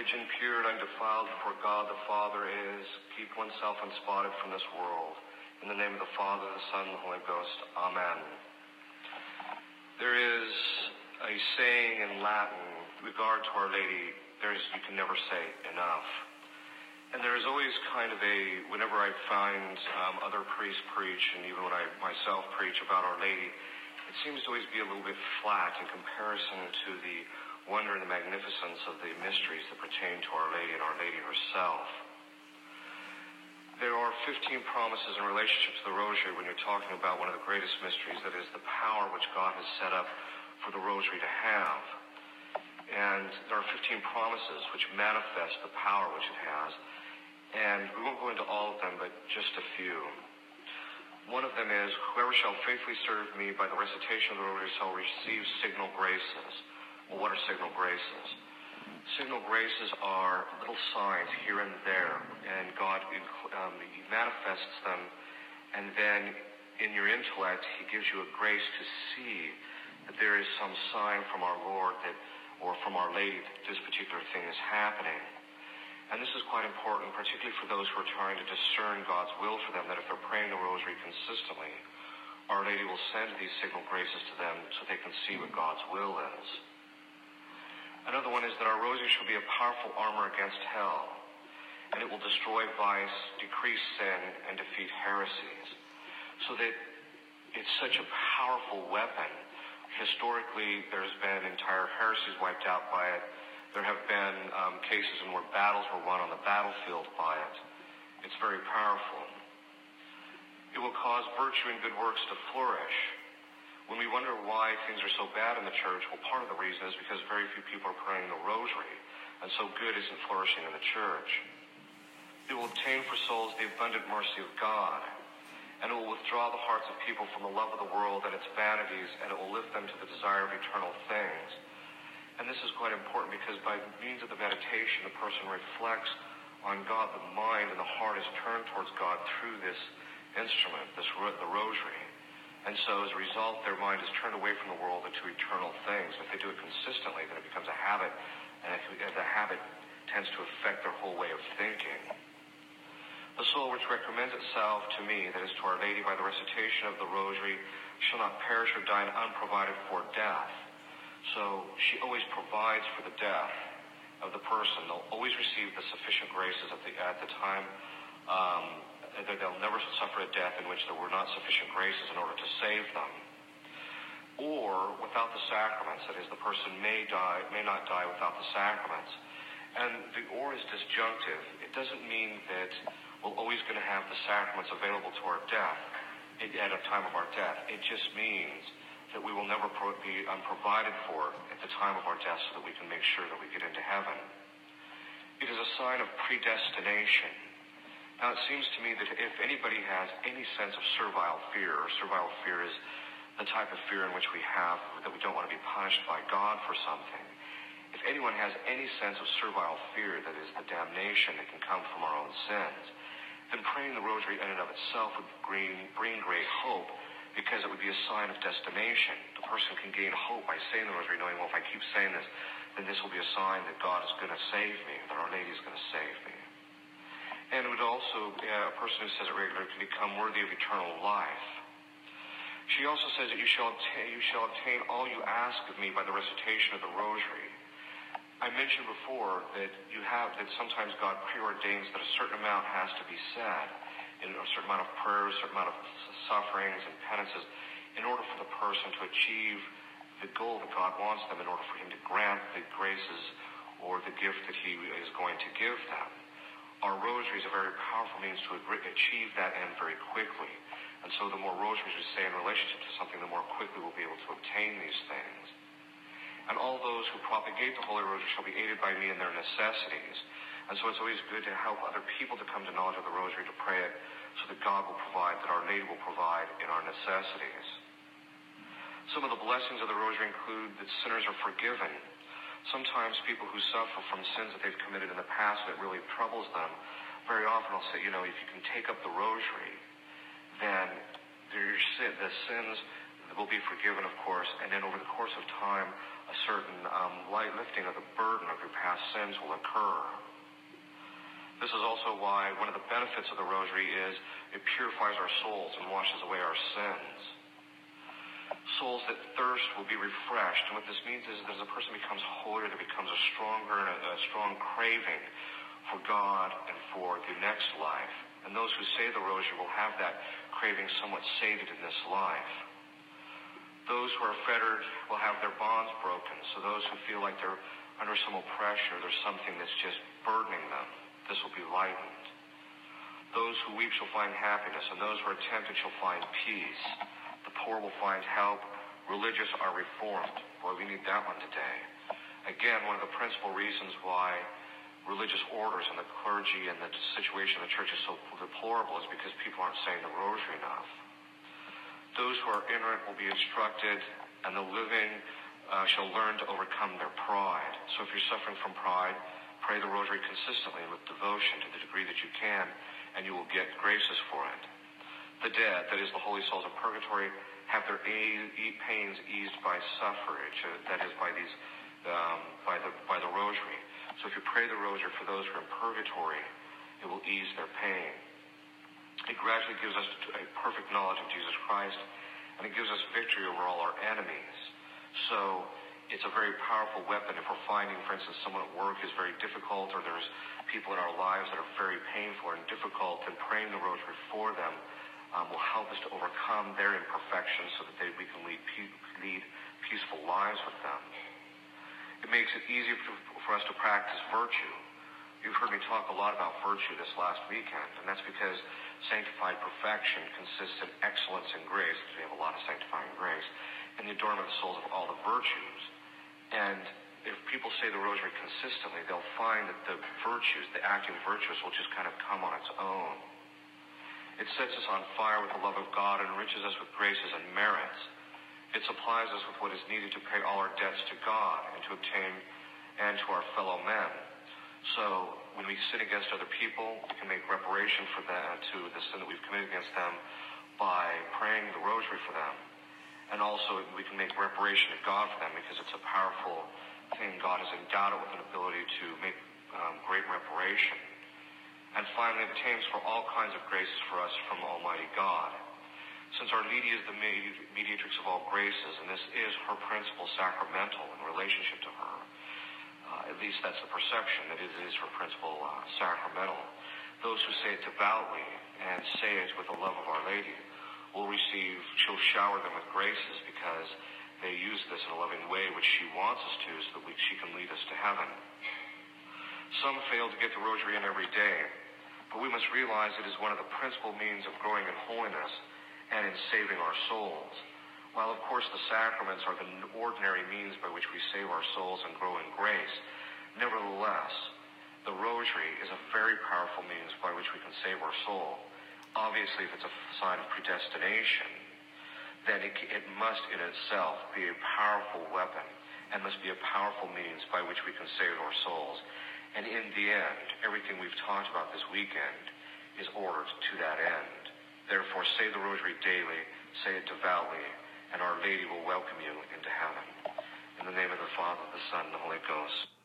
religion pure and undefiled before God the Father is keep oneself unspotted from this world. In the name of the Father, the Son, and the Holy Ghost. Amen. There is a saying in Latin, regard to Our Lady, there's you can never say enough. And there is always kind of a, whenever I find um, other priests preach, and even when I myself preach about Our Lady, it seems to always be a little bit flat in comparison to the wonder and the magnificence of the mysteries that pertain to Our Lady and Our Lady herself. There are 15 promises in relationship to the Rosary when you're talking about one of the greatest mysteries, that is the power which God has set up for the Rosary to have. And there are 15 promises which manifest the power which it has. And we won't go into all of them, but just a few. One of them is, whoever shall faithfully serve me by the recitation of the rosary shall receive signal graces. Well, what are signal graces? Signal graces are little signs here and there, and God um, manifests them, and then in your intellect, He gives you a grace to see that there is some sign from our Lord that, or from Our Lady that this particular thing is happening. And this is quite important, particularly for those who are trying to discern God's will for them, that if they're praying the rosary consistently, Our Lady will send these signal graces to them so they can see what God's will is. Another one is that our rosary shall be a powerful armor against hell, and it will destroy vice, decrease sin, and defeat heresies. So that it's such a powerful weapon. Historically, there's been entire heresies wiped out by it there have been um, cases in where battles were won on the battlefield by it. It's very powerful. It will cause virtue and good works to flourish. When we wonder why things are so bad in the church, well, part of the reason is because very few people are praying the rosary, and so good isn't flourishing in the church. It will obtain for souls the abundant mercy of God, and it will withdraw the hearts of people from the love of the world and its vanities, and it will lift them to the desire of eternal things. And this is quite important because by means of the meditation, the person reflects on God. The mind and the heart is turned towards God through this instrument, this the rosary. And so as a result, their mind is turned away from the world into eternal things. If they do it consistently, then it becomes a habit, and the habit tends to affect their whole way of thinking. The soul which recommends itself to me, that is to Our Lady by the recitation of the Rosary, shall not perish or die unprovided for death. So she always provides for the death of the person. They'll always receive the sufficient graces at the, at the time. Um, they'll never suffer a death in which there were not sufficient graces in order to save them. Or without the sacraments, that is, the person may die, may not die without the sacraments. And the or is disjunctive. It doesn't mean that we're always going to have the sacraments available to our death at a time of our death. It just means that we will never be um, unprovided for at the time of our death so that we can make sure that we get into heaven. It is a sign of predestination. Now, it seems to me that if anybody has any sense of servile fear, or servile fear is the type of fear in which we have that we don't want to be punished by God for something, if anyone has any sense of servile fear, that is the damnation that can come from our own sins, then praying the rosary in and of itself would bring, bring great hope because it would be a sign of destination. The person can gain hope by saying the rosary, knowing, well, if I keep saying this, then this will be a sign that God is going to save me, that Our Lady is going to save me. And it would also, uh, a person who says it regularly can become worthy of eternal life. She also says that you shall, obtain, you shall obtain all you ask of me by the recitation of the rosary. I mentioned before that you have, that sometimes God preordains that a certain amount has to be said in a certain amount of prayers, a certain amount of sufferings and penances in order for the person to achieve the goal that God wants them, in order for Him to grant the graces or the gift that He is going to give them. Our rosary is a very powerful means to achieve that end very quickly. And so the more rosaries we say in relationship to something, the more quickly we'll be able to obtain these things. And all those who propagate the Holy Rosary shall be aided by me in their necessities. And so it's always good to help other people to come to knowledge of the Rosary, to pray it, so that God will provide, that Our Lady will provide in our necessities. Some of the blessings of the Rosary include that sinners are forgiven. Sometimes people who suffer from sins that they've committed in the past that really troubles them, very often I'll say, you know, if you can take up the Rosary, then the sins will be forgiven, of course, and then over the course of time, a certain um, light lifting of the burden of your past sins will occur. This is also why one of the benefits of the rosary is it purifies our souls and washes away our sins. Souls that thirst will be refreshed. And what this means is that as a person becomes holier, there becomes a stronger and a, strong craving for God and for the next life. And those who say the rosary will have that craving somewhat sated in this life. Those who are fettered will have their bonds broken. So those who feel like they're under some oppression or there's something that's just burdening them, this will be lightened. Those who weep shall find happiness, and those who are tempted shall find peace. The poor will find help. Religious are reformed. Boy, we need that one today. Again, one of the principal reasons why religious orders and the clergy and the situation of the church is so deplorable is because people aren't saying the rosary enough. Those who are ignorant will be instructed, and the living uh, shall learn to overcome their pride. So if you're suffering from pride, pray the rosary consistently with devotion to the degree that you can, and you will get graces for it. The dead, that is the holy souls of purgatory, have their pains eased by suffrage, uh, that is by these, um, by the by the rosary. So if you pray the rosary for those who are in purgatory, it will ease their pain. It gradually gives us a perfect knowledge of Jesus Christ, and it gives us victory over all our enemies. So it's a very powerful weapon if we're finding, for instance, someone at work is very difficult, or there's people in our lives that are very painful and difficult, and praying the rosary for them um, will help us to overcome their imperfections so that they, we can lead, lead peaceful lives with them. It makes it easier for, us to practice virtue. You've heard me talk a lot about virtue this last weekend, and that's because sanctified perfection consists in excellence and grace, we have a lot of sanctifying grace, and the adornment of the souls of all the virtues. And if people say the rosary consistently, they'll find that the virtues, the acting virtues, will just kind of come on its own. It sets us on fire with the love of God and enriches us with graces and merits. It supplies us with what is needed to pay all our debts to God and to obtain and to our fellow men. So when we sin against other people, we can make reparation for that to the sin that we've committed against them by praying the rosary for them. And also we can make reparation to God for them because it's a powerful thing. God has endowed it with an ability to make um, great reparation. And finally, obtains for all kinds of graces for us from Almighty God. Since Our Lady is the mediatrix of all graces, and this is her principal sacramental in relationship to her, uh, at least that's the perception that it is her principal uh, sacramental. Those who say it devoutly and say it with the love of Our Lady will receive, she'll shower them with graces because they use this in a loving way, which she wants us to, so that we, she can lead us to heaven. Some fail to get the rosary in every day, but we must realize it is one of the principal means of growing in holiness and in saving our souls. While, of course, the sacraments are the ordinary means by which we save our souls and grow in grace, nevertheless, the rosary is a very powerful means by which we can save our soul. Obviously, if it's a sign of predestination, then it, it must in itself be a powerful weapon and must be a powerful means by which we can save our souls. And in the end, everything we've talked about this weekend is ordered to that end. Therefore, say the rosary daily, say it devoutly, and Our Lady will welcome you into heaven. In the name of the Father, the Son, and the Holy Ghost.